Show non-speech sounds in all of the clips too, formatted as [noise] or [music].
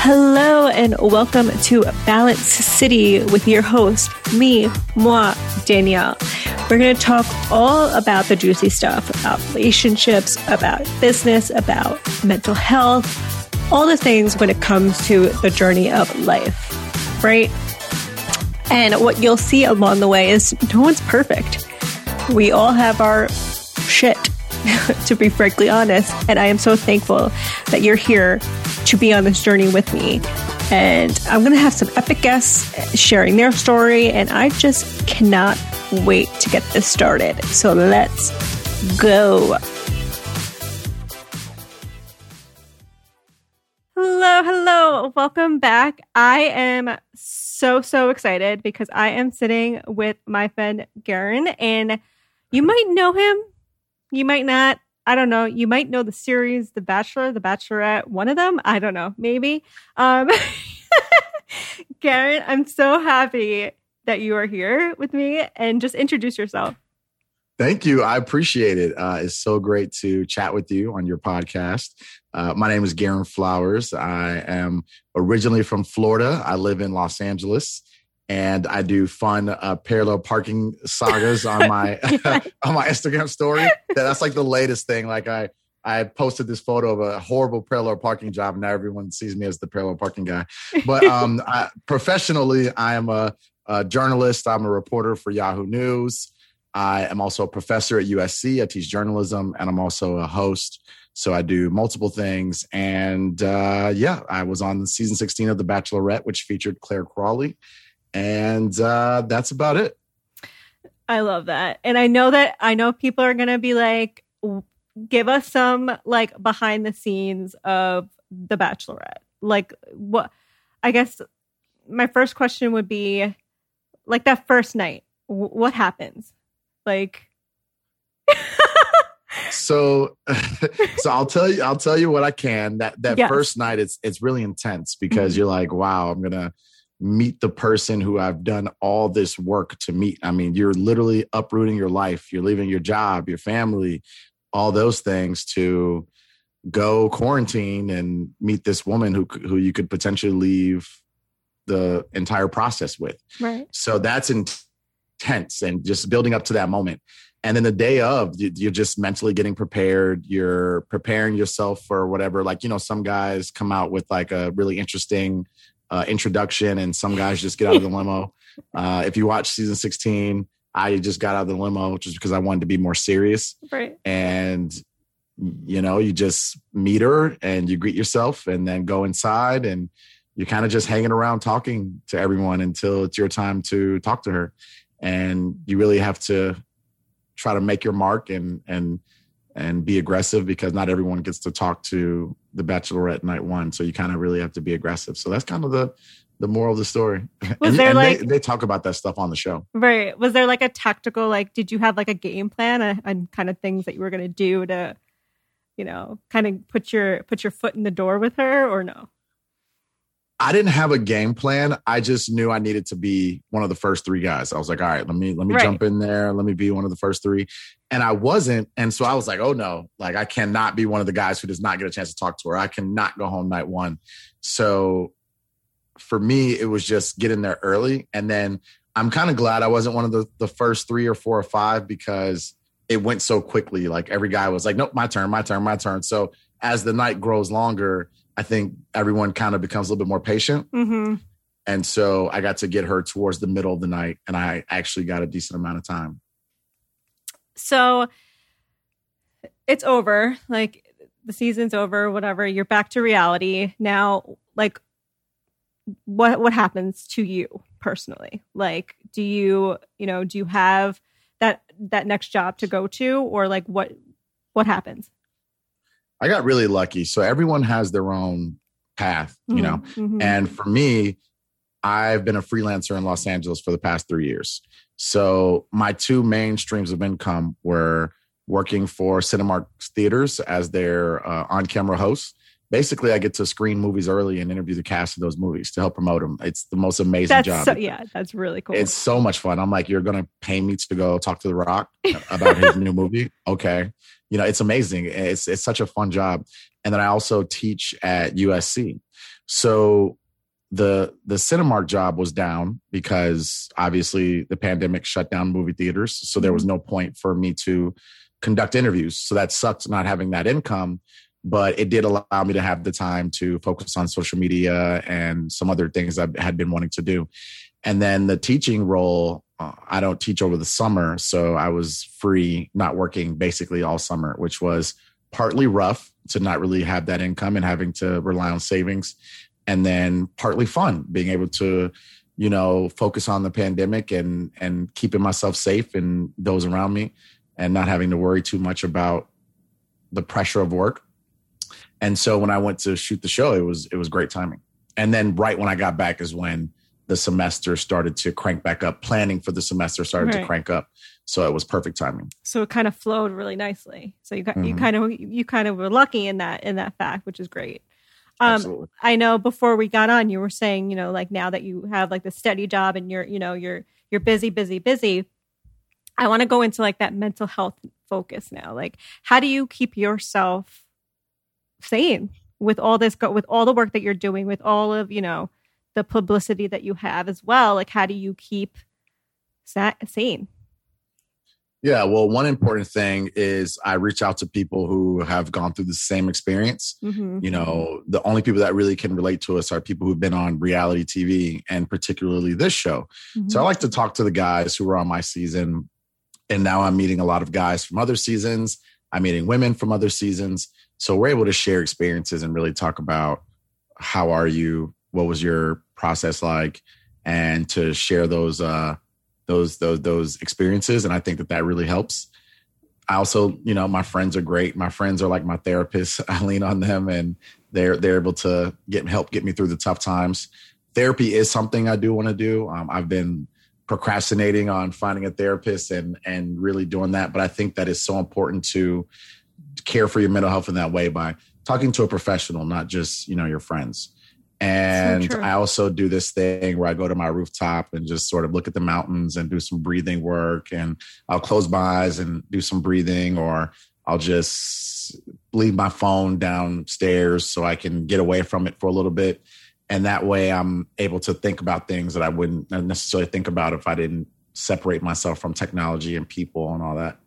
Hello and welcome to Balance City with your host, me, moi, Danielle. We're going to talk all about the juicy stuff about relationships, about business, about mental health, all the things when it comes to the journey of life, right? And what you'll see along the way is no one's perfect. We all have our shit, [laughs] to be frankly honest. And I am so thankful that you're here to be on this journey with me. And I'm going to have some epic guests sharing their story. And I just cannot wait to get this started. So let's go. Hello, hello. Welcome back. I am so, so excited because I am sitting with my friend Garin, and you might know him, you might not. I don't know. You might know the series The Bachelor, The Bachelorette, one of them. I don't know, maybe. Um, [laughs] Garin, I'm so happy that you are here with me and just introduce yourself. Thank you. I appreciate it. Uh, it's so great to chat with you on your podcast. Uh, my name is Garin Flowers. I am originally from Florida. I live in Los Angeles and I do fun uh, parallel parking sagas on my [laughs] [laughs] on my Instagram story. That's like the latest thing. Like I I posted this photo of a horrible parallel parking job. And now everyone sees me as the parallel parking guy. But [laughs] um, I, professionally, I am a, a journalist. I'm a reporter for Yahoo News. I am also a professor at USC. I teach journalism, and I'm also a host. So I do multiple things. And uh, yeah, I was on season 16 of The Bachelorette, which featured Clare Crawley and uh, that's about it. I love that. And I know that I know people are going to be like, give us some like behind the scenes of The Bachelorette. Like, what I guess my first question would be like that first night, w- what happens? Like, [laughs] so [laughs] so i'll tell you i'll tell you what i can that that yes. first night it's it's really intense because mm-hmm. you're like wow i'm gonna meet the person who I've done all this work to meet. I mean, you're literally uprooting your life, you're leaving your job, your family, all those things to go quarantine and meet this woman who who you could potentially leave the entire process with. Right. So that's intense and just building up to that moment. And then the day of, you're just mentally getting prepared. You're preparing yourself for whatever. Like, you know, some guys come out with like a really interesting uh, introduction, and some guys just get out of the [laughs] limo. Uh, if you watch season 16, I just got out of the limo just because I wanted to be more serious. Right. And you know, you just meet her and you greet yourself, and then go inside, and you're kind of just hanging around talking to everyone until it's your time to talk to her. And you really have to try to make your mark and and and be aggressive because not everyone gets to talk to the bachelorette night one so you kind of really have to be aggressive. So that's kind of the the moral of the story. Was and, there and like they, they, talk about that stuff on the show. Right. Was there like a tactical like did you have like a game plan uh, and, and kind of things that you were going to do to you know kind of put your put your foot in the door with her or no I didn't have a game plan. I just knew I needed to be one of the first three guys. I was like, all right, let me let me right. jump in there. Let me be one of the first three. And I wasn't. And so I was like, oh no, like I cannot be one of the guys who does not get a chance to talk to her. I cannot go home night one. So for me, it was just get in there early. And then I'm kind of glad I wasn't one of the, the first three or four or five because it went so quickly. Like every guy was like, nope, my turn, my turn, my turn. So as the night grows longer, I think everyone kind of becomes a little bit more patient. Mm-hmm. And so I got to get her towards the middle of the night, and I actually got a decent amount of time. So it's over. Like the season's over, whatever. You're back to reality. Now, like what what happens to you personally? Like do you, you know, do you have that that next job to go to or like what what happens? I got really lucky. So everyone has their own path, you mm-hmm. know. Mm-hmm. And for me, I've been a freelancer in Los Angeles for the past three years. So my two main streams of income were working for Cinemark Theaters as their uh, on-camera host. Basically, I get to screen movies early and interview the cast of those movies to help promote them. It's the most amazing that's job. So, yeah, that's really cool. It's so much fun. I'm like, you're going to pay me to go talk to The Rock about his [laughs] new movie? Okay you know it's amazing it's it's such a fun job and then I also teach at USC. So the the Cinemark job was down because obviously the pandemic shut down movie theaters, so there was mm-hmm. no point for me to conduct interviews. So that sucked not having that income, but it did allow me to have the time to focus on social media and some other things I had been wanting to do. And then the teaching role, uh, I don't teach over the summer, so I was free, not working basically all summer, which was partly rough to not really have that income and having to rely on savings and then partly fun being able to you know focus on the pandemic and and keeping myself safe and those around me and not having to worry too much about the pressure of work. And so when i went to shoot the show it was it was great timing. And then right when i got back is when the semester started to crank back up planning for the semester started right. to crank up so it was perfect timing so it kind of flowed really nicely so you got mm-hmm. you kind of you kind of were lucky in that in that fact which is great um, I know before we got on, you were saying, you know, like now that you have like the steady job and you're, you know, you're you're busy, busy, busy. I want to go into like that mental health focus now. Like, how do you keep yourself sane with all this, with all the work that you're doing, with all of you know the publicity that you have as well? Like, how do you keep that sane? Yeah, well, one important thing is I reach out to people who have gone through the same experience. Mm-hmm. You know, the only people that really can relate to us are people who've been on reality TV and particularly this show. Mm-hmm. So I like to talk to the guys who were on my season. And now I'm meeting a lot of guys from other seasons. I'm meeting women from other seasons. So we're able to share experiences and really talk about how are you? What was your process like? And to share those, uh, those those those experiences. And i think that that really helps. I also you know my friends are great. My friends are like my therapists. [laughs] I lean on them and they're they're able to get help get me through the tough times. Therapy is something i do want to do. Um, i've been procrastinating on finding a therapist and and really doing that. But i think that is so important to care for your mental health in that way by talking to a professional not just you know your friends and so I also do this thing where I go to my rooftop and just sort of look at the mountains and do some breathing work. And I'll close my eyes and do some breathing, or I'll just leave my phone downstairs so I can get away from it for a little bit. And that way I'm able to think about things that I wouldn't necessarily think about if I didn't separate myself from technology and people and all that.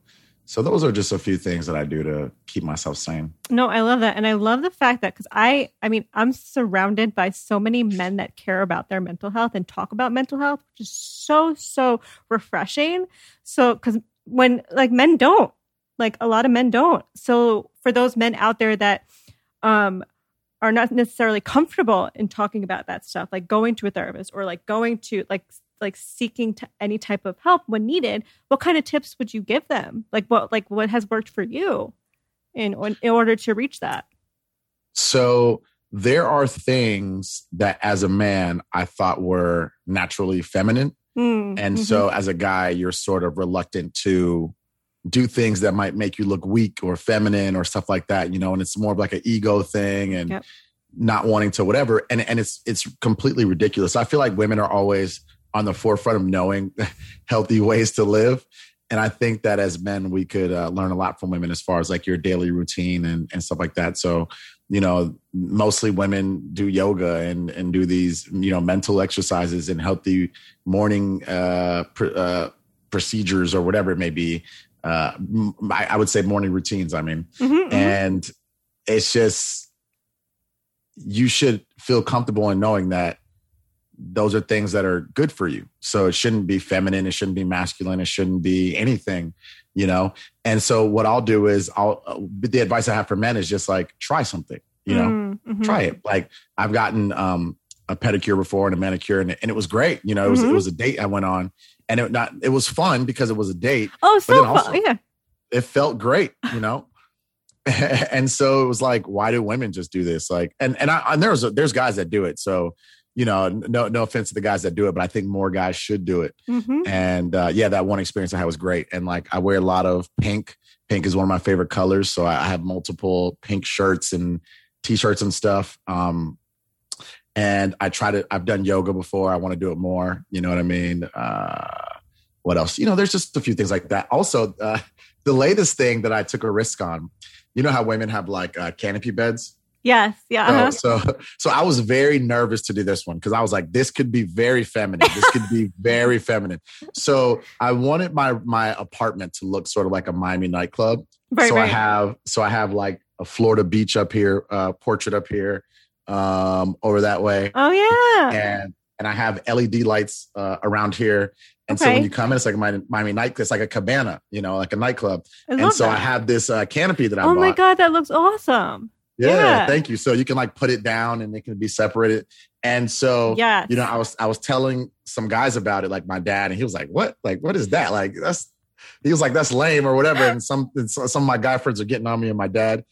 So those are just a few things that I do to keep myself sane. No, I love that. And I love the fact that cuz I I mean, I'm surrounded by so many men that care about their mental health and talk about mental health, which is so so refreshing. So cuz when like men don't, like a lot of men don't. So for those men out there that um are not necessarily comfortable in talking about that stuff, like going to a therapist or like going to like like seeking to any type of help when needed, what kind of tips would you give them? Like what like what has worked for you in in order to reach that? So there are things that as a man I thought were naturally feminine. Mm, and mm-hmm. so as a guy, you're sort of reluctant to do things that might make you look weak or feminine or stuff like that, you know, and it's more of like an ego thing and yep. not wanting to whatever. And and it's it's completely ridiculous. I feel like women are always on the forefront of knowing [laughs] healthy ways to live. And I think that as men, we could uh, learn a lot from women as far as like your daily routine and, and stuff like that. So, you know, mostly women do yoga and, and do these, you know, mental exercises and healthy morning uh, pr- uh, procedures or whatever it may be. Uh, I, I, would say morning routines, I mean. Mm-hmm, mm-hmm. and it's just, you should feel comfortable in knowing that those are things that are good for you. So it shouldn't be feminine, it shouldn't be masculine, it shouldn't be anything, you know. And so what I'll do is I'll uh, the advice I have for men is just like try something, you know, mm-hmm. try it. Like I've gotten um, a pedicure before and a manicure, and, and it was great. You know, it was mm-hmm. it was a date I went on, and it not it was fun because it was a date. Oh, so also, fun! Yeah, it felt great. You know. [laughs] [laughs] and so it was like, why do women just do this? Like, and and I and there's there's guys that do it. So you know, no no offense to the guys that do it, but I think more guys should do it. Mm-hmm. And uh, yeah, that one experience I had was great. And like I wear a lot of pink. Pink is one of my favorite colors, so I have multiple pink shirts and t-shirts and stuff. Um, and I try to. I've done yoga before. I want to do it more. You know what I mean? Uh, what else? You know, there's just a few things like that. Also, uh, the latest thing that I took a risk on you know how women have like uh, canopy beds. Yes. Yeah. Uh-huh. So, so, so I was very nervous to do this one because I was like, this could be very feminine. This could be very feminine. So I wanted my my apartment to look sort of like a Miami nightclub. Right, so I have so I have like a Florida beach up here, uh, portrait up here, um, over that way, Oh yeah. and and I have LED lights uh, around here. And so when you come in, it's like a Miami, Miami night. It's like a cabana, you know, like a nightclub. I and so I have this uh, canopy that I Oh bought. my god, that looks awesome. Yeah, Yeah. thank you. So you can like put it down and it can be separated. And so yeah, you know, I was I was telling some guys about it, like my dad, and he was like, "What? Like, what is that? Like, that's." He was like, "That's lame" or whatever. And some and so- some of my guy friends are getting on me and my dad,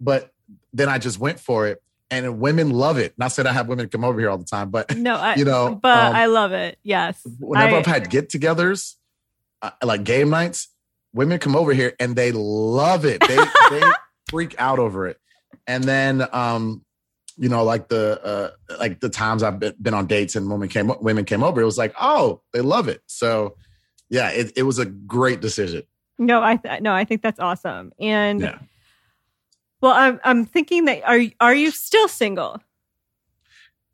but then I just went for it, and women love it. Not saying I have women come over here all the time, but No, I, you know, but um, I love it. Yes. whenever I- I've had get-togethers, uh, like game nights, women come over here and they love it. They they [laughs] freak out over it. And then, um, you know, like the uh, like the times I've been, on dates and women came women came over, it was like, oh, they love it. So, yeah, it, it was a great decision. No, I th- no, I think that's awesome. And Yeah. well, I'm I'm thinking that are are you still single?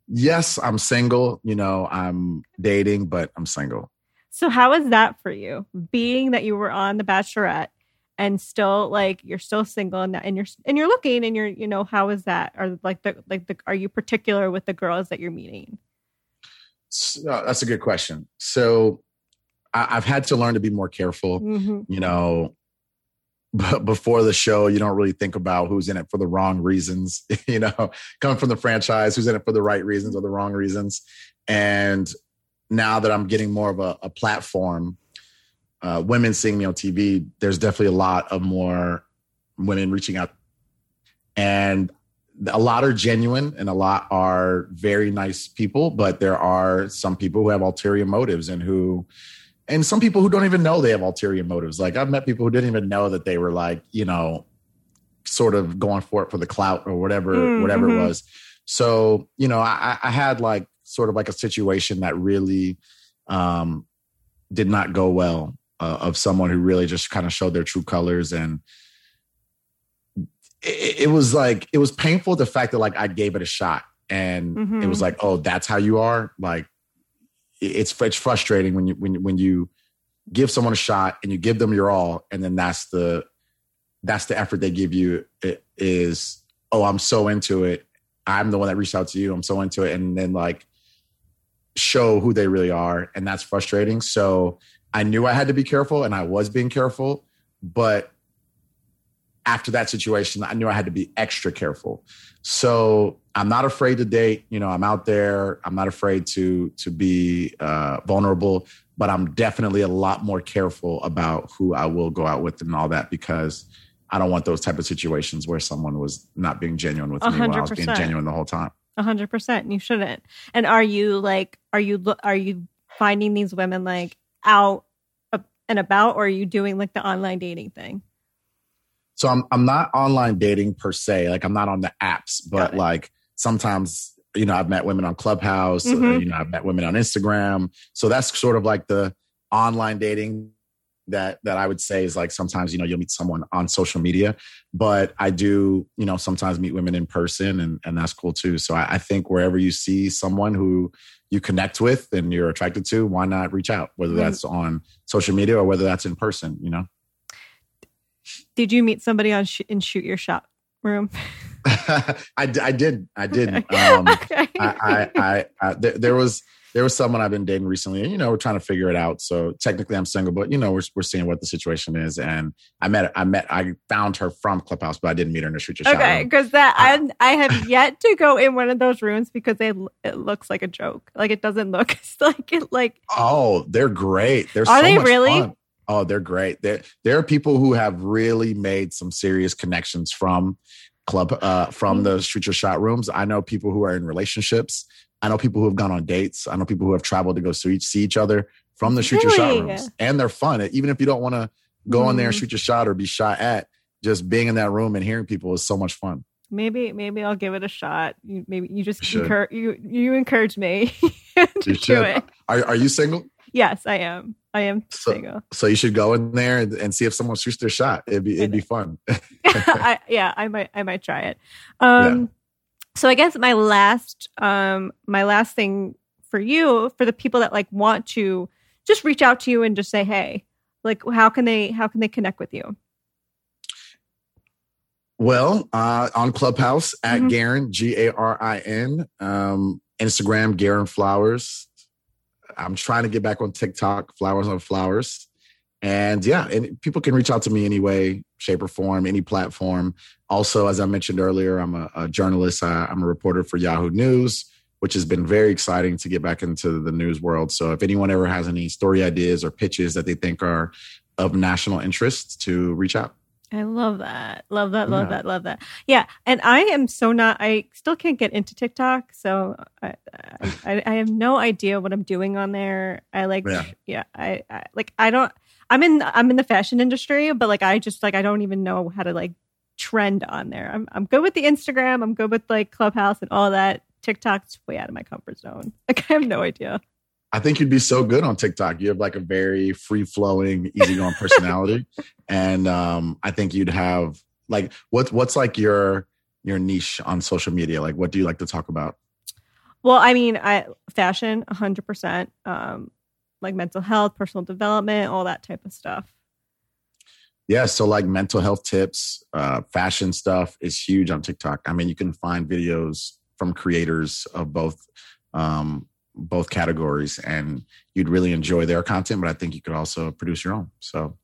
Yes, I'm single. You know, I'm dating, but I'm single. So how is that for you? Being that you were on The Bachelorette and still like you're still single and, that, and you're and you're looking and you're you know how is that? Are like the like the are you particular with the girls that you're meeting? So, uh, that's a good question. So, I, I've had to learn to be more careful. Mhm. you know [laughs] b- before the show you don't really think about who's in it for the wrong reasons [laughs] you know coming from the franchise who's in it for the right reasons or the wrong reasons and now that i'm getting more of a, a platform uh, women seeing me on tv there's definitely a lot of more women reaching out and a lot are genuine and a lot are very nice people but there are some people who have ulterior motives and who and some people who don't even know they have ulterior motives. Like I've met people who didn't even know that they were like, you know, sort of going for it for the clout or whatever, Mm, whatever it was. So, you know, I, I had like sort of like a situation that really um, did not go well uh, of someone who really just kind of showed their true colors. And it, it was like it was painful the fact that like I gave it a shot. And it Mhm. was like oh that's how you are? Like it's it's frustrating when you when you- when you give someone a shot and you give them your all and then that's the that's the effort they give you. It is oh i'm so into it. I'm the one that reached out to you. I'm so into it. And then like show who they really are. And that's frustrating. So i knew i had to be careful and i was being careful but after that situation i knew i had to be extra careful so i'm not afraid to date you know i'm out there i'm not afraid to to be uh, vulnerable but i'm definitely a lot more careful about who i will go out with and all that because i don't want those type of situations where someone was not being genuine with A me while i was being genuine the whole time A hundred percent. And you shouldn't. And are you like, are you are you finding these women like out and about, or are you doing like the online dating thing? So I'm I'm not online dating per se. Like I'm not on the apps, but like sometimes you know I've met women on Clubhouse. uh, Mhm. you know I've met women on Instagram. So that's sort of like the online dating that that I would say is like sometimes you know you'll meet someone on social media, but I do you know sometimes meet women in person and and that's cool too. So I, I think wherever you see someone who you connect with and you're attracted to, why not reach out? Whether Mhm. that's on social media or whether that's in person, you know. Did you meet somebody on sh- in shoot your shot room? [laughs] [laughs] I, I did I did. Um, [laughs] okay. I, I, I, I there, there was there was someone I've been dating recently, and you know we're trying to figure it out. So technically I'm single, but you know we're we're seeing what the situation is. And I met I met I found her from Clubhouse, but I didn't meet her in the street. Okay, because that I I have yet to go in one of those rooms because they it looks like a joke. Like it doesn't look [laughs] it's like it like Oh, they're great. They're Are so they really? fun. Oh, they're great. There there are people who have really made some serious connections from club uh from the street your shot rooms. I know people who are in relationships. I know people who have gone on dates. I know people who have traveled to go see each, see each other from the shoot your shot rooms. And they're fun. Even if you don't want to go in there and Mm. shoot your shot or be shot at, just being in that room and hearing people is so much fun. maybe maybe I'll give it a shot. You, maybe you just You encourage you you encourage me [laughs] to do it. Are are you single? Yes, I am. I am. So, you so you should go in there and, and, see if someone shoots their shot. It'd be it'd be fun. [laughs] [laughs] I, yeah, I might I might try it. Um, yeah. So I guess my last um my last thing for you for the people that like want to just reach out to you and just say hey like how can they how can they connect with you well uh on clubhouse at mm-hmm. garin g-a-r-i-n um instagram garin flowers i'm trying to get back on tiktok flowers on flowers and yeah and people can reach out to me any way shape or form any platform also as i mentioned earlier i'm a, a journalist I, i'm a reporter for yahoo news which has been very exciting to get back into the news world. So if anyone ever has any story ideas or pitches that they think are of national interest, to reach out. I love that. Love that. Love yeah. that. Love that. Yeah. And I am so not, I still can't get into TikTok. So I, I, I have no idea what I'm doing on there. I like, yeah, yeah I, I like, I don't, I'm in, I'm in the fashion industry, but like, I just like, I don't even know how to like trend on there. I'm, I'm good with the Instagram. I'm good with like Clubhouse and all that. TikTok's way out of my comfort zone. [laughs] Like I have no idea. I think you'd be so good on TikTok. You have like a very free flowing, easygoing [laughs] personality, and um, I think you'd have like what what's like your your niche on social media? Like, what do you like to talk about? Well, I mean, I fashion, hundred um, percent, like mental health, personal development, all that type of stuff. Yeah, so like mental health tips, uh, fashion stuff is huge on TikTok. I mean, you can find videos from creators of both um, both categories, and you'd really enjoy their content. But I think you could also produce your own. So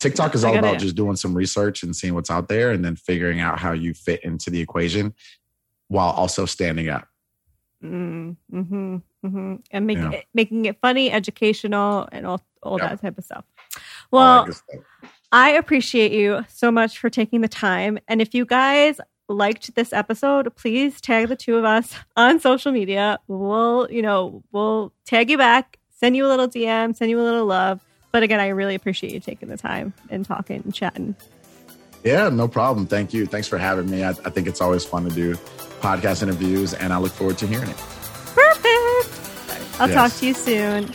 TikTok is all about it. just doing some research and seeing what's out there, and then figuring out how you fit into the equation while also standing up. Mm, mm-hmm, mm-hmm. And making yeah. it, making it funny, educational, and all all yep. that type of stuff. Well, I appreciate you so much for taking the time. And if you guys liked this episode, please tag the two of us on social media. We'll, you know, we'll tag you back, send you a little DM, send you a little love. But again, I really appreciate you taking the time and talking and chatting. Yeah, no problem. Thank you. Thanks for having me. I, I think it's always fun to do podcast interviews, and I look forward to hearing it. Perfect. I'll yes. talk to you soon.